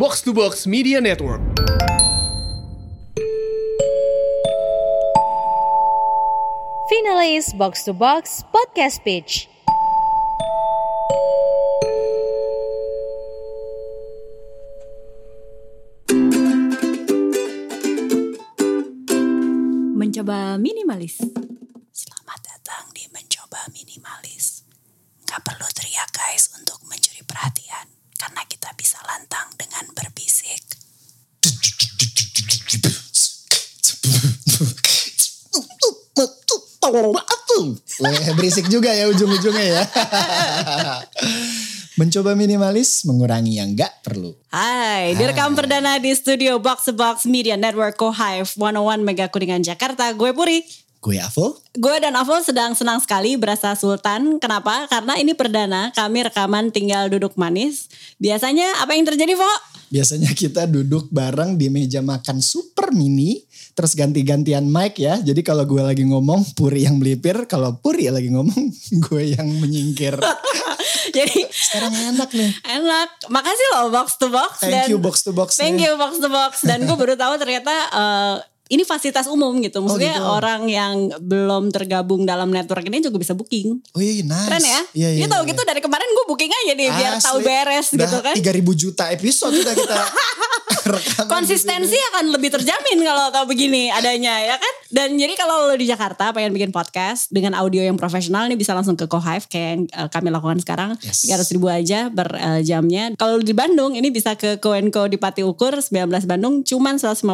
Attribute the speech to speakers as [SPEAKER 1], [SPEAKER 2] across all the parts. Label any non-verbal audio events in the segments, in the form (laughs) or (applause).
[SPEAKER 1] Box to Box Media Network.
[SPEAKER 2] Finalis Box to Box Podcast Pitch.
[SPEAKER 3] Mencoba minimalis.
[SPEAKER 4] Berisik juga ya ujung-ujungnya ya. (laughs) Mencoba minimalis, mengurangi yang gak perlu.
[SPEAKER 3] Hai, direkam perdana di studio Box Box Media Network Co-Hive 101 Mega Kuningan Jakarta. Gue Puri.
[SPEAKER 4] Gue Avo,
[SPEAKER 3] Gue dan Avol sedang senang sekali berasa Sultan. Kenapa? Karena ini perdana kami rekaman tinggal duduk manis. Biasanya apa yang terjadi, Vo?
[SPEAKER 4] biasanya kita duduk bareng di meja makan super mini, terus ganti-gantian mic ya. Jadi kalau gue lagi ngomong, Puri yang melipir. Kalau Puri lagi ngomong, (laughs) gue yang menyingkir. (laughs)
[SPEAKER 3] Jadi
[SPEAKER 4] Sekarang enak nih.
[SPEAKER 3] enak. Makasih loh Box to Box.
[SPEAKER 4] Thank
[SPEAKER 3] dan
[SPEAKER 4] you box to box.
[SPEAKER 3] Thank you Box to Box. Dan gue baru tahu ternyata eh, ini fasilitas umum gitu. Maksudnya
[SPEAKER 4] gitu.
[SPEAKER 3] orang yang belum tergabung dalam network ini juga bisa booking.
[SPEAKER 4] Oh iya, nice.
[SPEAKER 3] Keren ya?
[SPEAKER 4] Iya, iya,
[SPEAKER 3] gitu,
[SPEAKER 4] iya.
[SPEAKER 3] gitu dari kemarin gue booking aja nih biar
[SPEAKER 4] Asli.
[SPEAKER 3] tahu beres
[SPEAKER 4] Udah
[SPEAKER 3] gitu kan.
[SPEAKER 4] 3000 juta episode udah kita. (laughs)
[SPEAKER 3] Konsistensi akan lebih terjamin kalau tahu begini adanya ya kan. Dan jadi kalau lo di Jakarta pengen bikin podcast dengan audio yang profesional nih bisa langsung ke Cohive kayak yang eh, kami lakukan sekarang.
[SPEAKER 4] Yes.
[SPEAKER 3] 300 ribu aja per eh, jamnya. Kalau di Bandung ini bisa ke Koenko di Pati Ukur 19 Bandung cuman 150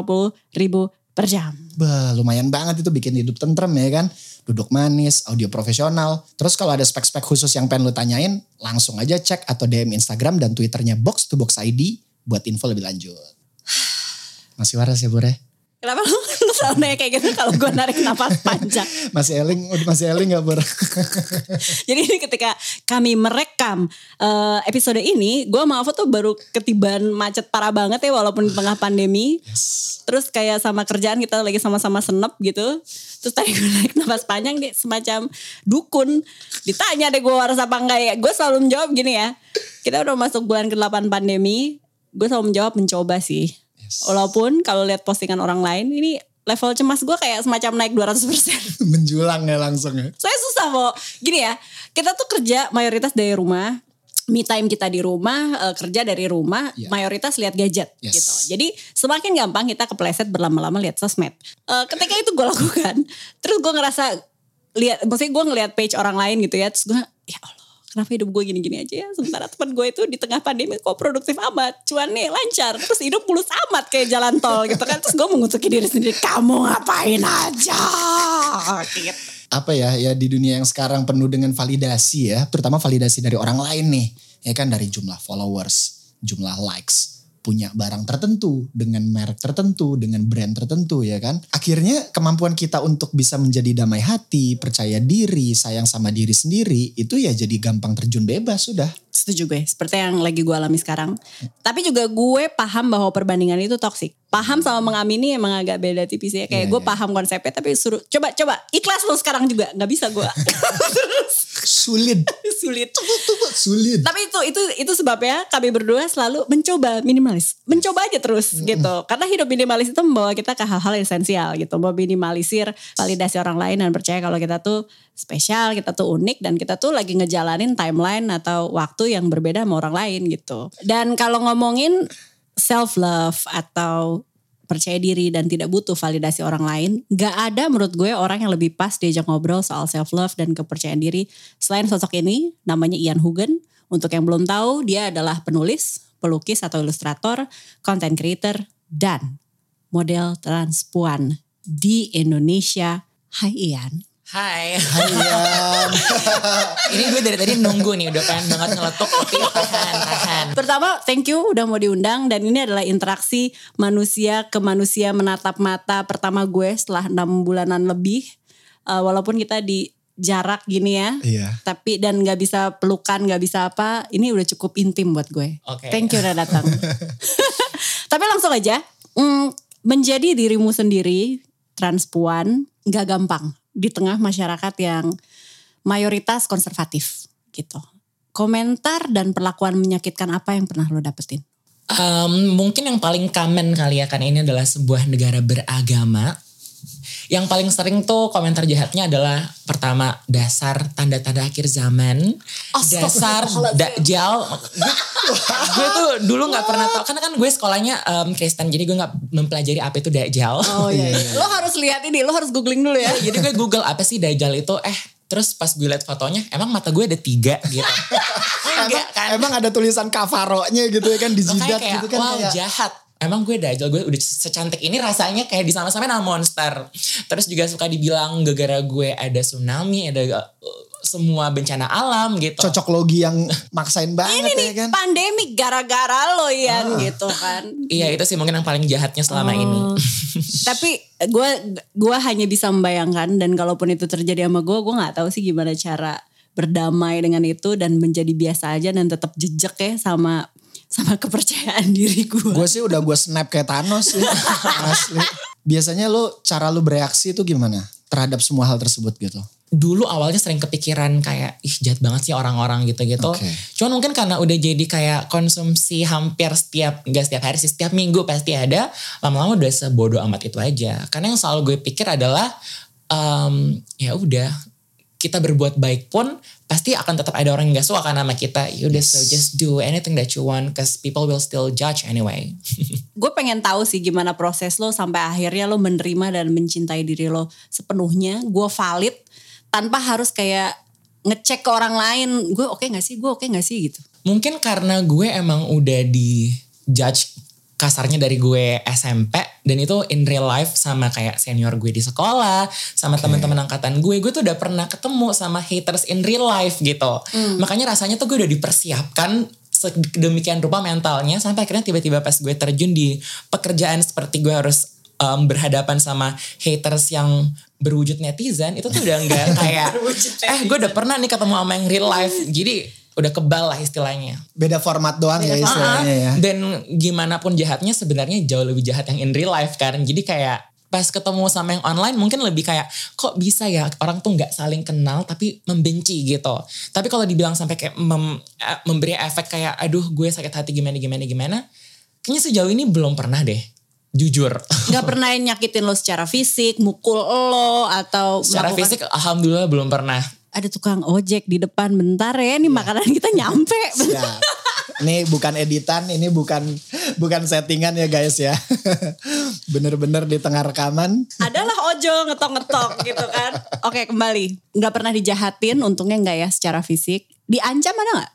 [SPEAKER 3] ribu per jam.
[SPEAKER 4] Bah, lumayan banget itu bikin hidup tentrem ya kan. Duduk manis, audio profesional. Terus kalau ada spek-spek khusus yang pengen lu tanyain, langsung aja cek atau DM Instagram dan Twitternya Box to Box ID buat info lebih lanjut. Masih waras ya Bure?
[SPEAKER 3] Kenapa lu, (laughs) lu selalu nanya kayak gitu kalau gue narik napas panjang? (laughs)
[SPEAKER 4] Masih eling, masih eling gak Bur? (laughs)
[SPEAKER 3] Jadi ini ketika kami merekam eh, episode ini, gue sama Avo tuh baru ketiban macet parah banget ya walaupun di tengah pandemi. Terus kayak sama kerjaan kita lagi sama-sama senep gitu. Terus tadi gue narik nafas panjang deh semacam dukun. Ditanya deh gue waras apa enggak ya. Gue selalu menjawab gini ya. Kita udah masuk bulan ke-8 pandemi. Gue selalu menjawab mencoba sih. Walaupun kalau lihat postingan orang lain ini level cemas gue kayak semacam naik 200%. (laughs)
[SPEAKER 4] Menjulang ya langsung ya.
[SPEAKER 3] Saya susah mau gini ya. Kita tuh kerja mayoritas dari rumah. Me time kita di rumah, eh, kerja dari rumah,
[SPEAKER 4] Iya.
[SPEAKER 3] mayoritas lihat gadget
[SPEAKER 4] Yes.
[SPEAKER 3] gitu. Jadi semakin gampang kita kepleset berlama-lama lihat sosmed. Eh, ketika itu gue (laughs) lakukan, terus gue ngerasa lihat, maksudnya gue ngelihat page orang lain gitu ya, terus gue ya Allah. Kenapa hidup gue gini-gini aja ya? Sementara teman gue itu di tengah pandemi kok produktif amat. Cuan nih lancar. Terus hidup mulus amat kayak jalan tol gitu kan. Terus gue mengutuki diri sendiri. Kamu ngapain aja? Gitu.
[SPEAKER 4] apa ya ya di dunia yang sekarang penuh dengan validasi ya terutama validasi dari orang lain nih ya kan dari jumlah followers jumlah likes punya barang tertentu dengan merek tertentu dengan brand tertentu ya kan akhirnya kemampuan kita untuk bisa menjadi damai hati percaya diri sayang sama diri sendiri itu ya jadi gampang terjun bebas sudah
[SPEAKER 3] Setuju gue, seperti yang lagi gue alami sekarang. Tapi juga gue paham bahwa perbandingan itu toksik. Paham sama mengamini emang agak beda tipis ya. Kayak
[SPEAKER 4] Iya,
[SPEAKER 3] gue
[SPEAKER 4] iya.
[SPEAKER 3] paham konsepnya tapi suruh coba coba ikhlas lo sekarang juga nggak bisa gue. (laughs)
[SPEAKER 4] sulit (laughs)
[SPEAKER 3] Sulit.
[SPEAKER 4] sulit
[SPEAKER 3] Tapi itu itu itu sebabnya kami berdua selalu mencoba minimalis, mencoba aja terus gitu. Karena hidup minimalis itu membawa kita ke hal-hal esensial gitu, meminimalisir validasi orang lain dan percaya kalau kita tuh spesial, kita tuh unik dan kita tuh lagi ngejalanin timeline atau waktu yang berbeda sama orang lain gitu. Dan kalau ngomongin self love atau percaya diri dan tidak butuh validasi orang lain. Gak ada menurut gue orang yang lebih pas diajak ngobrol soal self love dan kepercayaan diri selain sosok ini namanya Ian Hugen. Untuk yang belum tahu dia adalah penulis, pelukis atau ilustrator, content creator dan model transpuan di Indonesia. Hai Ian.
[SPEAKER 5] Hai.
[SPEAKER 4] Hai (laughs) Ian.
[SPEAKER 5] Ini gue dari tadi nunggu nih udah pengen banget ngeletuk tapi tahan, tahan.
[SPEAKER 3] Pertama, thank you udah mau diundang dan ini adalah interaksi manusia ke manusia menatap mata pertama gue setelah enam bulanan lebih. Eh, walaupun kita di jarak gini ya,
[SPEAKER 4] Iya.
[SPEAKER 3] tapi dan nggak bisa pelukan, nggak bisa apa, ini udah cukup intim buat gue.
[SPEAKER 5] Oke.
[SPEAKER 3] Thank you udah datang. (laughs) (laughs) tapi langsung aja, mm, menjadi dirimu sendiri transpuan nggak gampang di tengah masyarakat yang mayoritas konservatif gitu. Komentar dan perlakuan menyakitkan apa yang pernah lo dapetin?
[SPEAKER 5] Um, mungkin yang paling common kali ya karena ini adalah sebuah negara beragama. Yang paling sering tuh komentar jahatnya adalah pertama dasar tanda-tanda akhir zaman, dasar dajjal. Gue, tuh dulu nggak pernah tau karena kan gue sekolahnya um, Kristen jadi gue nggak mempelajari apa itu dajjal.
[SPEAKER 3] Oh iya, iya. Lo harus lihat ini, lo harus googling dulu ya.
[SPEAKER 5] jadi gue Google apa sih dajjal itu eh terus pas gue liat fotonya emang mata gue ada tiga gitu. (laughs) Enggak kan?
[SPEAKER 4] Emang ada tulisan kafaronya gitu ya kan di jidat
[SPEAKER 5] kayak
[SPEAKER 4] gitu kan
[SPEAKER 5] wow
[SPEAKER 4] kayak
[SPEAKER 5] jahat. Emang gue dajal gue udah secantik ini rasanya kayak disama-samain sama monster. Terus juga suka dibilang gara-gara gue ada tsunami, ada uh, semua bencana alam gitu.
[SPEAKER 4] cocok logi yang maksain banget
[SPEAKER 3] Ini
[SPEAKER 4] ya
[SPEAKER 3] nih
[SPEAKER 4] kan.
[SPEAKER 3] pandemi gara-gara lo Ian gitu kan.
[SPEAKER 5] Iya itu sih mungkin yang paling jahatnya selama ini.
[SPEAKER 3] Oh. (laughs) Tapi gue gua hanya bisa membayangkan dan kalaupun itu terjadi sama gue, gue nggak tahu sih gimana cara berdamai dengan itu dan menjadi biasa aja dan tetap jejak ya sama sama kepercayaan diri gue.
[SPEAKER 4] Gue sih udah gue snap kayak Thanos sih. (laughs) Asli. Biasanya lo cara lo bereaksi itu gimana terhadap semua hal tersebut gitu?
[SPEAKER 5] Dulu awalnya sering kepikiran kayak ih jahat banget sih orang-orang gitu-gitu.
[SPEAKER 4] Oke.
[SPEAKER 5] Cuman mungkin karena udah jadi kayak konsumsi hampir setiap, gak setiap hari sih, setiap minggu pasti ada. Lama-lama udah sebodoh amat itu aja. Karena yang selalu gue pikir adalah em, ya udah kita berbuat baik pun pasti akan tetap ada orang yang gak suka kan sama kita. Yaudah so just do anything that you want cause people will still judge anyway. (laughs)
[SPEAKER 3] gue pengen tahu sih gimana proses lo sampai akhirnya lo menerima dan mencintai diri lo sepenuhnya. Gue valid tanpa harus kayak ngecek ke orang lain. Gue oke gak sih? Gue oke gak sih gitu.
[SPEAKER 5] Mungkin karena gue emang udah di judge kasarnya dari gue SMP dan itu in real life sama kayak senior gue di sekolah sama teman-teman angkatan gue gue tuh udah pernah ketemu sama haters in real life gitu. Makanya rasanya tuh gue udah dipersiapkan sedemikian rupa mentalnya sampai akhirnya tiba-tiba pas gue terjun di pekerjaan seperti gue harus um, berhadapan sama haters yang berwujud netizen itu tuh udah nggak (laughs) kayak eh gue udah pernah nih ketemu sama yang real life. Jadi udah kebal lah istilahnya
[SPEAKER 4] Beda format doang ya istilahnya ya.
[SPEAKER 5] dan gimana pun jahatnya sebenarnya jauh lebih jahat yang in real life kan. Jadi kayak pas ketemu sama yang online mungkin lebih kayak kok bisa ya orang tuh nggak saling kenal tapi membenci gitu. Tapi kalau dibilang sampai kayak mem- eh, memberi efek kayak aduh gue sakit hati gimana gimana gimana. Kayaknya sejauh ini belum pernah deh. Jujur.
[SPEAKER 3] Gak pernah nyakitin lo secara fisik, mukul lo atau
[SPEAKER 5] Secara
[SPEAKER 3] melakukan-
[SPEAKER 5] fisik alhamdulillah belum pernah.
[SPEAKER 3] Ada tukang ojek di depan bentar ya ini makanan kita nyampe. (laughs)
[SPEAKER 4] Ya. Ini bukan editan, ini bukan bukan settingan ya guys ya. (laughs) Bener-bener di tengah rekaman.
[SPEAKER 3] Adalah ojo ngetok-ngetok gitu kan. Oke kembali. Gak pernah dijahatin untungnya gak ya secara fisik. Diancam ada gak?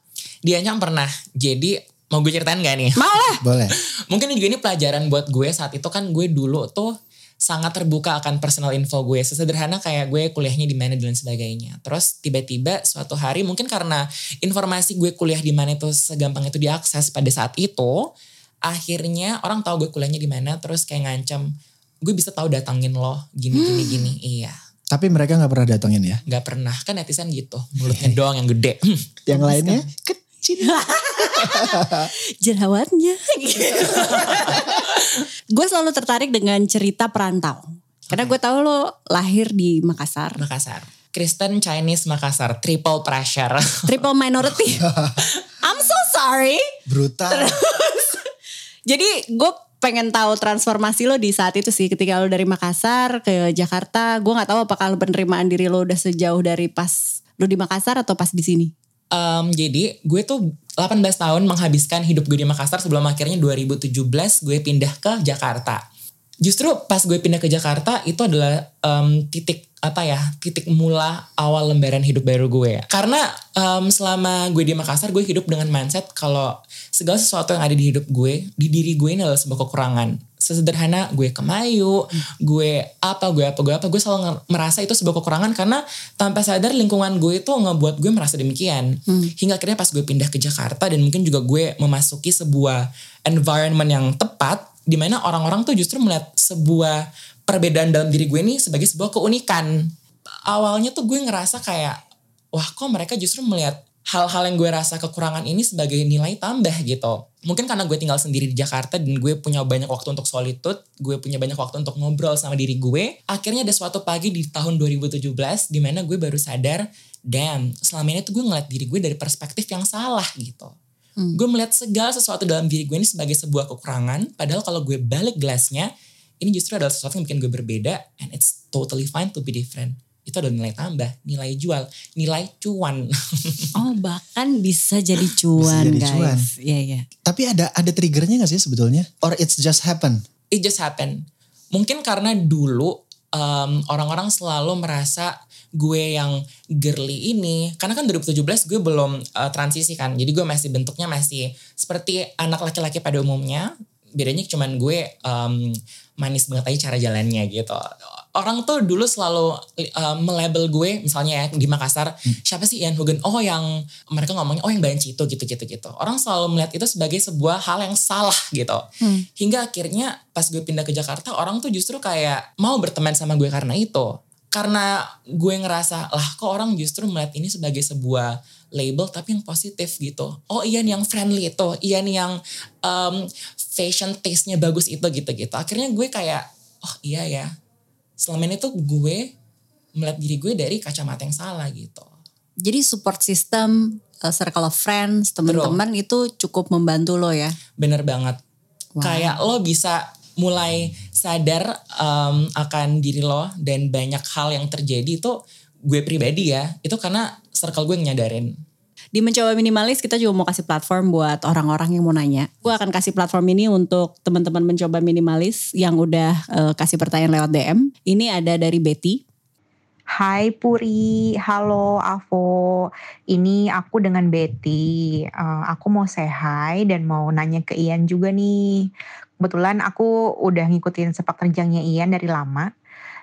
[SPEAKER 5] Diancam pernah. Jadi mau gue ceritain gak nih?
[SPEAKER 3] Mau lah.
[SPEAKER 4] Boleh. (laughs)
[SPEAKER 5] Mungkin juga ini pelajaran buat gue saat itu kan gue dulu tuh sangat terbuka akan personal info gue. Sesederhana kayak gue kuliahnya di mana dan sebagainya. Terus tiba-tiba suatu hari mungkin karena informasi gue kuliah di mana itu segampang itu diakses pada saat itu. Akhirnya orang tahu gue kuliahnya di mana terus kayak ngancam. Gue bisa tahu datangin lo gini gini gini. Iya.
[SPEAKER 4] Tapi mereka nggak pernah datengin ya.
[SPEAKER 5] Nggak pernah kan netizen gitu. Mulutnya doang yang gede. (laughs)
[SPEAKER 4] Yang lainnya kecil. (laughs)
[SPEAKER 3] Jerawatnya. (laughs) gue selalu tertarik dengan cerita perantau. Karena gue tahu lo lahir di Makassar.
[SPEAKER 5] Makassar. Kristen Chinese Makassar. Triple pressure. (laughs)
[SPEAKER 3] Triple minority. (laughs) I'm so sorry.
[SPEAKER 4] Brutal.
[SPEAKER 3] Jadi gue pengen tahu transformasi lo di saat itu sih ketika lo dari Makassar ke Jakarta. Gue nggak tahu apakah lo penerimaan diri lo udah sejauh dari pas lo di Makassar atau pas di sini.
[SPEAKER 5] Um, jadi gue tuh 18 tahun menghabiskan hidup gue di Makassar sebelum akhirnya 2017 gue pindah ke Jakarta. Justru pas gue pindah ke Jakarta itu adalah um, titik apa ya titik mula awal lembaran hidup baru gue. Karena um, selama gue di Makassar gue hidup dengan mindset kalau segala sesuatu yang ada di hidup gue di diri gue ini adalah sebuah kekurangan. Sesederhana gue kemayu, gue apa, gue apa, gue apa, gue selalu merasa itu sebuah kekurangan karena tanpa sadar lingkungan gue itu ngebuat gue merasa demikian. Hingga akhirnya pas gue pindah ke Jakarta dan mungkin juga gue memasuki sebuah environment yang tepat di mana orang-orang tuh justru melihat sebuah perbedaan dalam diri gue ini sebagai sebuah keunikan. Awalnya tuh gue ngerasa kayak, wah kok mereka justru melihat hal-hal yang gue rasa kekurangan ini sebagai nilai tambah gitu. Mungkin karena gue tinggal sendiri di Jakarta dan gue punya banyak waktu untuk solitude, gue punya banyak waktu untuk ngobrol sama diri gue. Akhirnya ada suatu pagi di tahun 2017 di mana gue baru sadar, damn, selama ini tuh gue ngeliat diri gue dari perspektif yang salah gitu. Gue melihat segala sesuatu dalam diri gue ini sebagai sebuah kekurangan. Padahal kalau gue balik gelasnya, ini justru adalah sesuatu yang bikin gue berbeda. And it's totally fine to be different. Itu adalah nilai tambah, nilai jual, nilai cuan. (laughs)
[SPEAKER 3] Oh bahkan bisa jadi cuan
[SPEAKER 4] jadi
[SPEAKER 3] guys.
[SPEAKER 4] cuan.
[SPEAKER 3] Iya iya.
[SPEAKER 4] Tapi ada ada triggernya gak sih sebetulnya? Or it's just happen?
[SPEAKER 5] It just happen. Mungkin karena dulu um, orang-orang selalu merasa gue yang girly ini karena kan 2017 gue belum uh, transisi kan jadi gue masih bentuknya masih seperti anak laki-laki pada umumnya bedanya cuman gue um, manis banget aja cara jalannya gitu. Orang tuh dulu selalu uh, melabel gue misalnya ya di Makassar siapa sih Ian Hugen oh yang mereka ngomongnya oh yang banci itu gitu gitu gitu. Orang selalu melihat itu sebagai sebuah hal yang salah gitu. Hingga akhirnya pas gue pindah ke Jakarta orang tuh justru kayak mau berteman sama gue karena itu karena gue ngerasa lah kok orang justru melihat ini sebagai sebuah label tapi yang positif gitu. Oh Ian yang friendly itu, Ian yang um, fashion taste-nya bagus itu gitu-gitu. Akhirnya gue kayak oh iya ya. Selama ini tuh gue melihat diri gue dari kacamata yang salah gitu.
[SPEAKER 3] Jadi support system, uh, circle of friends, teman-teman itu cukup membantu lo ya.
[SPEAKER 5] Bener banget. Kayak lo bisa mulai sadar um, akan diri lo dan banyak hal yang terjadi itu gue pribadi ya. Itu karena circle gue yang nyadarin.
[SPEAKER 3] Di mencoba minimalis kita juga mau kasih platform buat orang-orang yang mau nanya. Gue akan kasih platform ini untuk teman-teman mencoba minimalis yang udah uh, kasih pertanyaan lewat DM. Ini ada dari Betty.
[SPEAKER 6] Hai Puri, halo Avo. Ini aku dengan Betty. Eh, aku mau say hi dan mau nanya ke Ian juga nih. Kebetulan aku udah ngikutin sepak terjangnya Ian dari lama.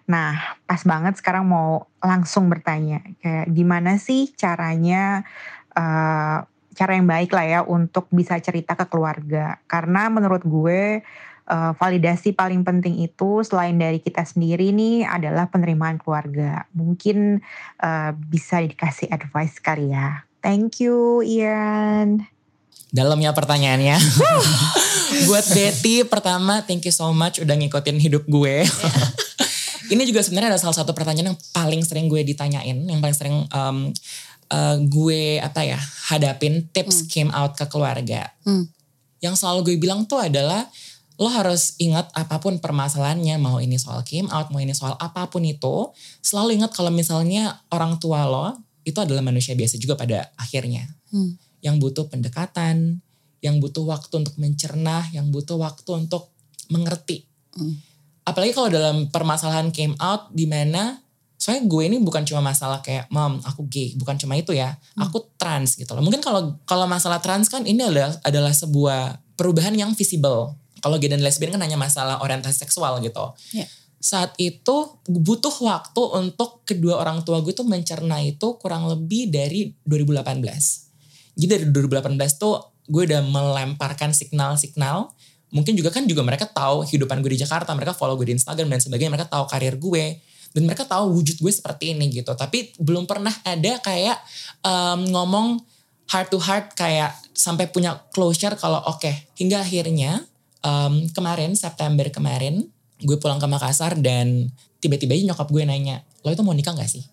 [SPEAKER 6] Nah, pas banget sekarang mau langsung bertanya. Kayak gimana sih caranya, eh, cara yang baik lah ya untuk bisa cerita ke keluarga. Karena menurut gue eh, validasi paling penting itu selain dari kita sendiri nih adalah penerimaan keluarga. Mungkin eh, bisa dikasih advice kali ya. Thank you Ian.
[SPEAKER 5] Dalamnya pertanyaannya. (laughs) Buat Betty pertama thank you so much udah ngikutin hidup gue. (laughs) Ini juga sebenarnya ada salah satu pertanyaan yang paling sering gue ditanyain, yang paling sering um, uh, gue apa ya hadapin tips came out ke keluarga. Yang selalu gue bilang tuh adalah lo harus ingat apa pun permasalahannya, mau ini soal came out, mau ini soal apa pun itu, selalu ingat kalau misalnya orang tua lo itu adalah manusia biasa juga pada akhirnya yang butuh pendekatan, yang butuh waktu untuk mencerna, yang butuh waktu untuk mengerti. Apalagi kalau dalam permasalahan came out di mana soalnya gue ini bukan cuma masalah kayak mom aku gay, bukan cuma itu ya. Aku trans gitu loh. Mungkin kalau kalau masalah trans kan ini adalah adalah sebuah perubahan yang visible. Kalau gay dan lesbian kan hanya masalah orientasi seksual gitu.
[SPEAKER 3] Iya.
[SPEAKER 5] Saat itu butuh waktu untuk kedua orang tua gue tuh mencerna itu kurang lebih dari 2018. Jadi dari 2018 tuh gue udah melemparkan signal-signal. Mungkin juga kan juga mereka tahu kehidupan gue di Jakarta. Mereka follow gue di Instagram dan sebagainya. Mereka tahu karir gue. Dan mereka tahu wujud gue seperti ini gitu. Tapi belum pernah ada kayak um, ngomong heart to heart kayak sampai punya closure kalau oke. Hingga akhirnya um, kemarin September kemarin gue pulang ke Makassar dan tiba-tiba aja nyokap gue nanya, lo itu mau nikah gak sih?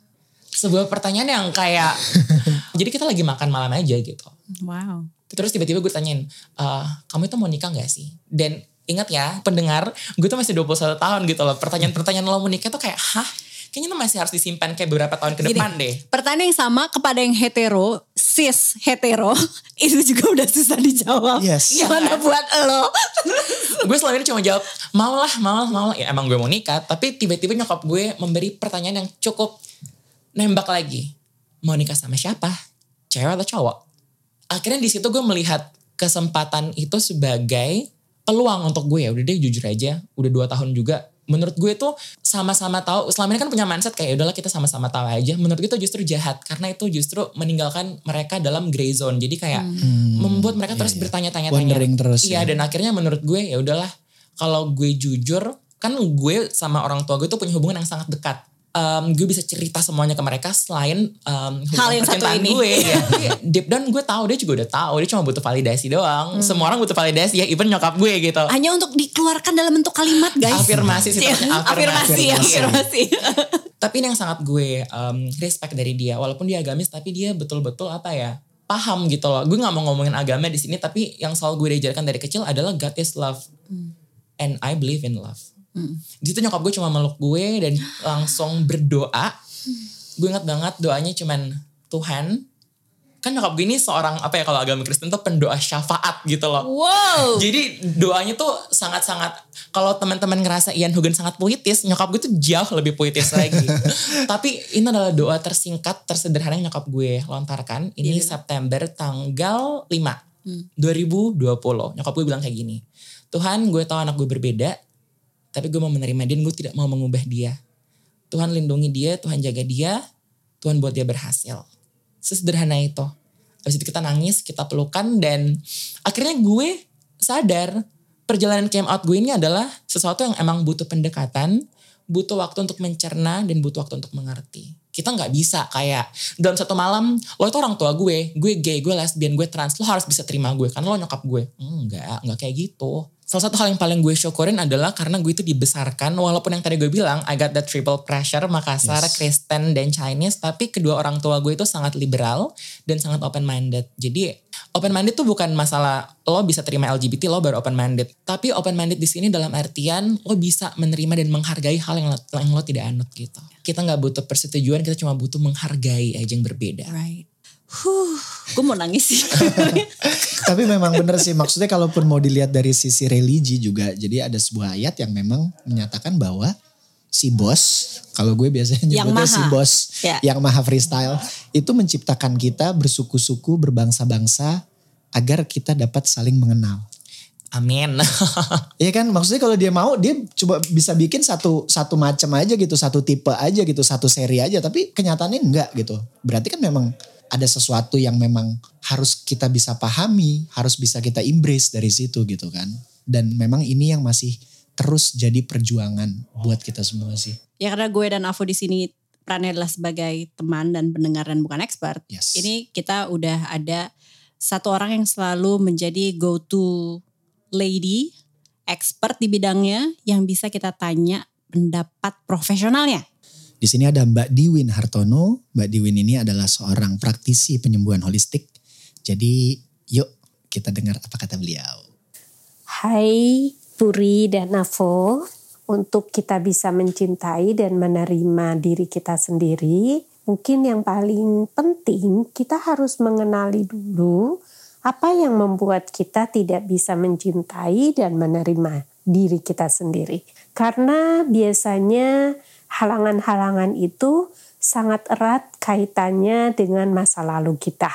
[SPEAKER 5] Sebuah pertanyaan yang kayak, (laughs) jadi kita lagi makan malam aja gitu.
[SPEAKER 3] Wow.
[SPEAKER 5] Terus tiba-tiba gue tanyain, "Eh, kamu itu mau nikah gak sih? Dan ingat ya pendengar, gue tuh masih 21 tahun gitu loh. Pertanyaan-pertanyaan lo mau nikah tuh kayak, hah? Kayaknya tuh masih harus disimpan kayak beberapa tahun ke
[SPEAKER 3] Gini,
[SPEAKER 5] depan deh.
[SPEAKER 3] Pertanyaan yang sama kepada yang hetero, cis hetero, (laughs) itu juga udah susah dijawab.
[SPEAKER 4] Yes.
[SPEAKER 3] Gimana buat lo? (laughs)
[SPEAKER 5] gue selama ini cuma jawab, mau lah, mau lah, mau lah. Ya emang gue mau nikah. Tapi tiba-tiba nyokap gue memberi pertanyaan yang cukup nembak lagi. Mau nikah sama siapa? Cewek atau cowok? Akhirnya di situ gue melihat kesempatan itu sebagai peluang untuk gue ya. Udah deh jujur aja, udah dua tahun juga. Menurut gue tuh sama-sama tahu, selama ini kan punya mindset kayak "Ya udahlah kita sama-sama tahu aja. Menurut gue itu justru jahat karena itu justru meninggalkan mereka dalam gray zone. Jadi kayak membuat mereka terus bertanya-tanya.
[SPEAKER 4] Wondering terus
[SPEAKER 5] Iya
[SPEAKER 4] ya.
[SPEAKER 5] dan akhirnya menurut gue ya udahlah kalau gue jujur kan gue sama orang tua gue tuh punya hubungan yang sangat dekat. Em, gue bisa cerita semuanya ke mereka selain em, hubungan
[SPEAKER 3] yang satu ini.
[SPEAKER 5] gue. ya. Deep down gue tahu dia juga udah tahu dia cuma butuh validasi doang. Semua orang butuh validasi ya even nyokap gue gitu.
[SPEAKER 3] Hanya untuk dikeluarkan dalam bentuk kalimat guys.
[SPEAKER 5] Afirmasi sih,
[SPEAKER 3] Iya, afirmasi,
[SPEAKER 5] afirmasi.
[SPEAKER 3] afirmasi. (laughs)
[SPEAKER 5] Tapi ini yang sangat gue em, respect dari dia walaupun dia agamis tapi dia betul-betul apa ya paham gitu loh. Gue nggak mau ngomongin agama di sini, tapi yang selalu gue diajarkan dari kecil adalah God is love, and I believe in love. Di situ nyokap gue cuma meluk gue dan langsung berdoa. Gue inget banget doanya cuman Tuhan. Kan nyokap gue ini seorang apa ya kalau agama Kristen tuh pendoa syafaat gitu loh.
[SPEAKER 3] Wow.
[SPEAKER 5] Jadi doanya tuh sangat-sangat kalau teman-teman ngerasa Ian Hogan sangat puitis, nyokap gue tuh jauh lebih puitis lagi. (laughs) Tapi ini adalah doa tersingkat, tersederhana yang nyokap gue lontarkan. Ini September tanggal 5 2020. Nyokap gue bilang kayak gini. Tuhan gue tahu anak gue berbeda, tapi gue mau menerima dia dan gue tidak mau mengubah dia. Tuhan lindungi dia, Tuhan jaga dia, Tuhan buat dia berhasil. Sesederhana itu. Habis itu kita nangis, kita pelukan dan akhirnya gue sadar perjalanan came out gue ini adalah sesuatu yang emang butuh pendekatan, butuh waktu untuk mencerna dan butuh waktu untuk mengerti. Kita nggak bisa kayak dalam satu malam lo itu orang tua gue, gue gay, gue lesbian, gue trans, lo harus bisa terima gue karena lo nyokap gue. Enggak, enggak kayak gitu. Salah satu hal yang paling gue syukurin adalah karena gue itu dibesarkan walaupun yang tadi gue bilang I got the triple pressure Makassar,
[SPEAKER 4] Yes.
[SPEAKER 5] Kristen dan Chinese tapi kedua orang tua gue itu sangat liberal dan sangat open minded. Jadi open minded tuh bukan masalah lo bisa terima LGBT lo baru open minded. Tapi open minded di sini dalam artian lo bisa menerima dan menghargai hal yang lo, yang lo tidak anut gitu. Kita nggak butuh persetujuan, kita cuma butuh menghargai aja yang berbeda.
[SPEAKER 3] Right. Huh, gue mau nangis sih. (laughs)
[SPEAKER 4] Tapi memang bener sih maksudnya kalaupun mau dilihat dari sisi religi juga. Jadi ada sebuah ayat yang memang menyatakan bahwa si bos, kalau gue biasanya
[SPEAKER 3] Yang
[SPEAKER 4] nyebutnya si bos
[SPEAKER 3] Ya.
[SPEAKER 4] yang maha freestyle itu menciptakan kita bersuku-suku, berbangsa-bangsa agar kita dapat saling mengenal.
[SPEAKER 5] Amin. (laughs)
[SPEAKER 4] Iya kan maksudnya kalau dia mau dia coba bisa bikin satu satu macam aja gitu, satu tipe aja gitu, satu seri aja tapi kenyataannya enggak gitu. Berarti kan memang ada sesuatu yang memang harus kita bisa pahami, harus bisa kita embrace dari situ gitu kan. Dan memang ini yang masih terus jadi perjuangan buat kita semua sih.
[SPEAKER 3] ya karena gue dan Avo di sini perannya adalah sebagai teman dan pendengar dan bukan expert.
[SPEAKER 4] Yes.
[SPEAKER 3] Ini kita udah ada satu orang yang selalu menjadi go to lady, expert di bidangnya yang bisa kita tanya pendapat profesionalnya.
[SPEAKER 4] Di sini ada Mbak Diwin Hartono. Mbak Diwin ini adalah seorang praktisi penyembuhan holistik. Jadi yuk kita dengar apa kata beliau.
[SPEAKER 7] Hai Puri dan Navo, untuk kita bisa mencintai dan menerima diri kita sendiri, mungkin yang paling penting kita harus mengenali dulu apa yang membuat kita tidak bisa mencintai dan menerima diri kita sendiri. Karena biasanya halangan-halangan itu sangat erat kaitannya dengan masa lalu kita.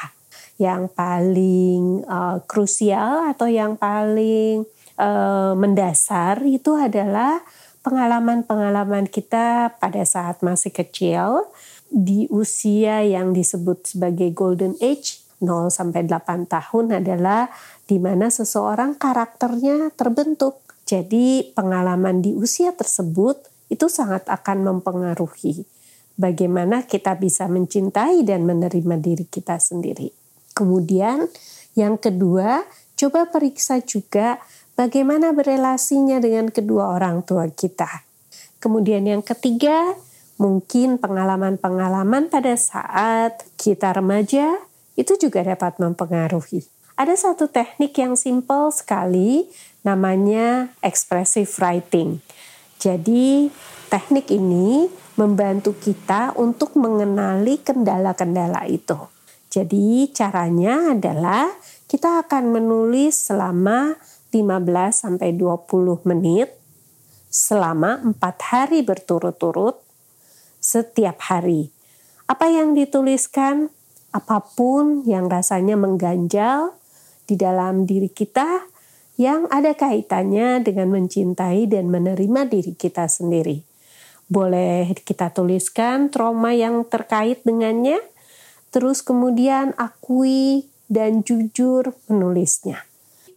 [SPEAKER 7] Yang paling eh, krusial atau yang paling eh, mendasar itu adalah pengalaman-pengalaman kita pada saat masih kecil di usia yang disebut sebagai golden age 0 sampai 8 tahun adalah di mana seseorang karakternya terbentuk. Jadi pengalaman di usia tersebut itu sangat akan mempengaruhi bagaimana kita bisa mencintai dan menerima diri kita sendiri. Kemudian yang kedua, coba periksa juga bagaimana berelasinya dengan kedua orang tua kita. Kemudian yang ketiga, mungkin pengalaman-pengalaman pada saat kita remaja itu juga dapat mempengaruhi. Ada satu teknik yang simple sekali namanya expressive writing. Jadi teknik ini membantu kita untuk mengenali kendala-kendala itu. Jadi caranya adalah kita akan menulis selama 15 sampai 20 menit selama 4 hari berturut-turut setiap hari. Apa yang dituliskan, apa pun yang rasanya mengganjal di dalam diri kita yang ada kaitannya dengan mencintai dan menerima diri kita sendiri. Boleh kita tuliskan trauma yang terkait dengannya, terus kemudian akui dan jujur menulisnya.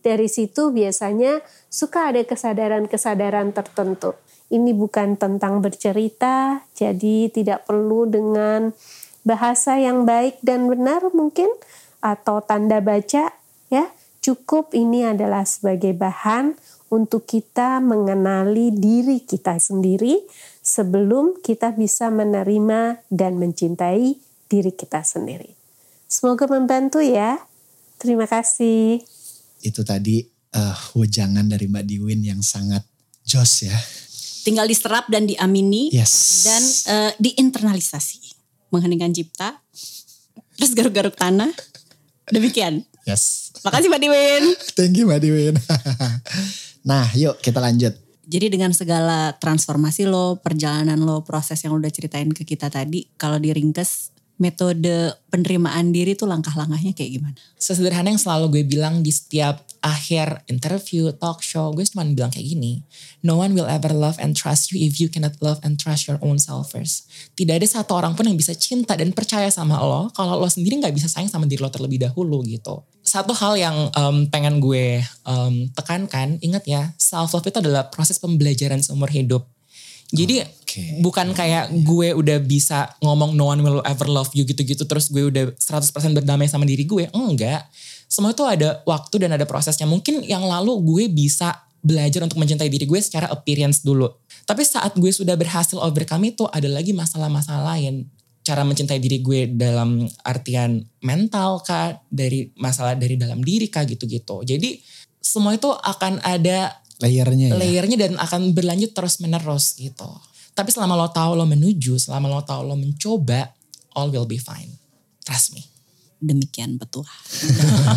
[SPEAKER 7] Dari situ biasanya suka ada kesadaran-kesadaran tertentu. Ini bukan tentang bercerita, jadi tidak perlu dengan bahasa yang baik dan benar mungkin atau tanda baca ya. Cukup ini adalah sebagai bahan untuk kita mengenali diri kita sendiri sebelum kita bisa menerima dan mencintai diri kita sendiri. Semoga membantu ya. Terima kasih.
[SPEAKER 4] Itu tadi eh, wejangan dari Mbak Diwin yang sangat jos ya.
[SPEAKER 3] Tinggal diserap dan diamini
[SPEAKER 4] Yes.
[SPEAKER 3] dan eh, diinternalisasi. Mengheningkan cipta, terus garuk-garuk tanah. Demikian.
[SPEAKER 4] Yes.
[SPEAKER 3] Makasih Mbak Diwin. (laughs)
[SPEAKER 4] Thank you Mbak Diwin. (laughs) nah yuk kita lanjut.
[SPEAKER 3] Jadi dengan segala transformasi lo, perjalanan lo, proses yang udah ceritain ke kita tadi, kalau diringkes metode penerimaan diri tuh langkah-langkahnya kayak gimana?
[SPEAKER 5] Sesederhana yang selalu gue bilang di setiap akhir interview, talk show, gue cuma bilang kayak gini. No one will ever love and trust you if you cannot love and trust your own self first. Tidak ada satu orang pun yang bisa cinta dan percaya sama lo kalau lo sendiri nggak bisa sayang sama diri lo terlebih dahulu gitu. Satu hal yang um, pengen gue um, tekankan, ingat ya, self love itu adalah proses pembelajaran seumur hidup. Jadi
[SPEAKER 4] Oke.
[SPEAKER 5] bukan kayak gue udah bisa ngomong no one will ever love you gitu-gitu terus gue udah 100% berdamai sama diri gue. Enggak. Semua itu ada waktu dan ada prosesnya. Mungkin yang lalu gue bisa belajar untuk mencintai diri gue secara appearance dulu. Tapi saat gue sudah berhasil overcome itu ada lagi masalah-masalah lain. Cara mencintai diri gue dalam artian mental kah, dari masalah dari dalam diri kah gitu-gitu. Jadi semua itu akan ada
[SPEAKER 4] Layernya ya.
[SPEAKER 5] layernya dan akan berlanjut terus menerus gitu. Tapi selama lo tahu lo menuju, selama lo tahu lo mencoba, all will be fine. Trust me.
[SPEAKER 3] Demikian betul.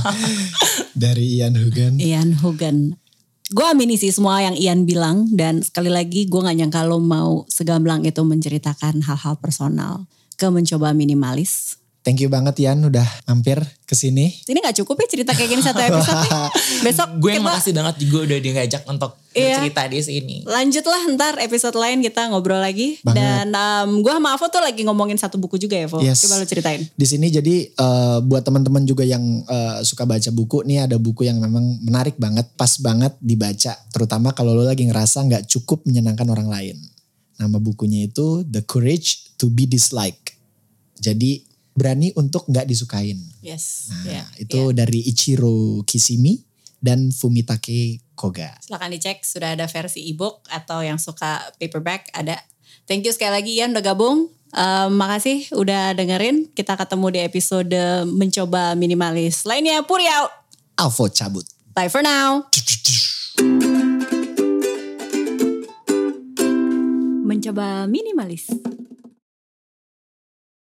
[SPEAKER 3] (laughs)
[SPEAKER 4] Dari Ian Hugan.
[SPEAKER 3] Ian Hogan. Gue amini sih semua yang Ian bilang dan sekali lagi gue gak nyangka lo mau segamblang itu menceritakan hal-hal personal ke mencoba minimalis.
[SPEAKER 4] Thank you banget Ian udah mampir ke sini.
[SPEAKER 3] Ini gak cukup ya cerita kayak gini satu episode nih. (laughs) Besok
[SPEAKER 5] Gue yang
[SPEAKER 3] kita
[SPEAKER 5] makasih banget juga udah diajak untuk
[SPEAKER 3] Iya.
[SPEAKER 5] cerita di sini.
[SPEAKER 3] lanjutlah ntar episode lain kita ngobrol lagi.
[SPEAKER 4] Banget.
[SPEAKER 3] Dan um, gue sama Avo tuh lagi ngomongin satu buku juga ya Vo.
[SPEAKER 4] Yes.
[SPEAKER 3] Coba lo ceritain.
[SPEAKER 4] Di sini jadi eh, buat teman-teman juga yang eh, suka baca buku nih ada buku yang memang menarik banget, pas banget dibaca. Terutama kalau lo lagi ngerasa nggak cukup menyenangkan orang lain. Nama bukunya itu The Courage to be Disliked. Jadi berani untuk nggak disukain.
[SPEAKER 3] Yes.
[SPEAKER 4] Nah,
[SPEAKER 3] Ya,
[SPEAKER 4] itu dari Ichiro Kishimi dan Fumitake Koga.
[SPEAKER 3] Silahkan dicek sudah ada versi ebook atau yang suka paperback ada. Thank you sekali lagi Ian udah gabung. Um, makasih udah dengerin. Kita ketemu di episode mencoba minimalis lainnya. Puri out.
[SPEAKER 4] Alvo cabut.
[SPEAKER 3] Bye for now. Mencoba minimalis.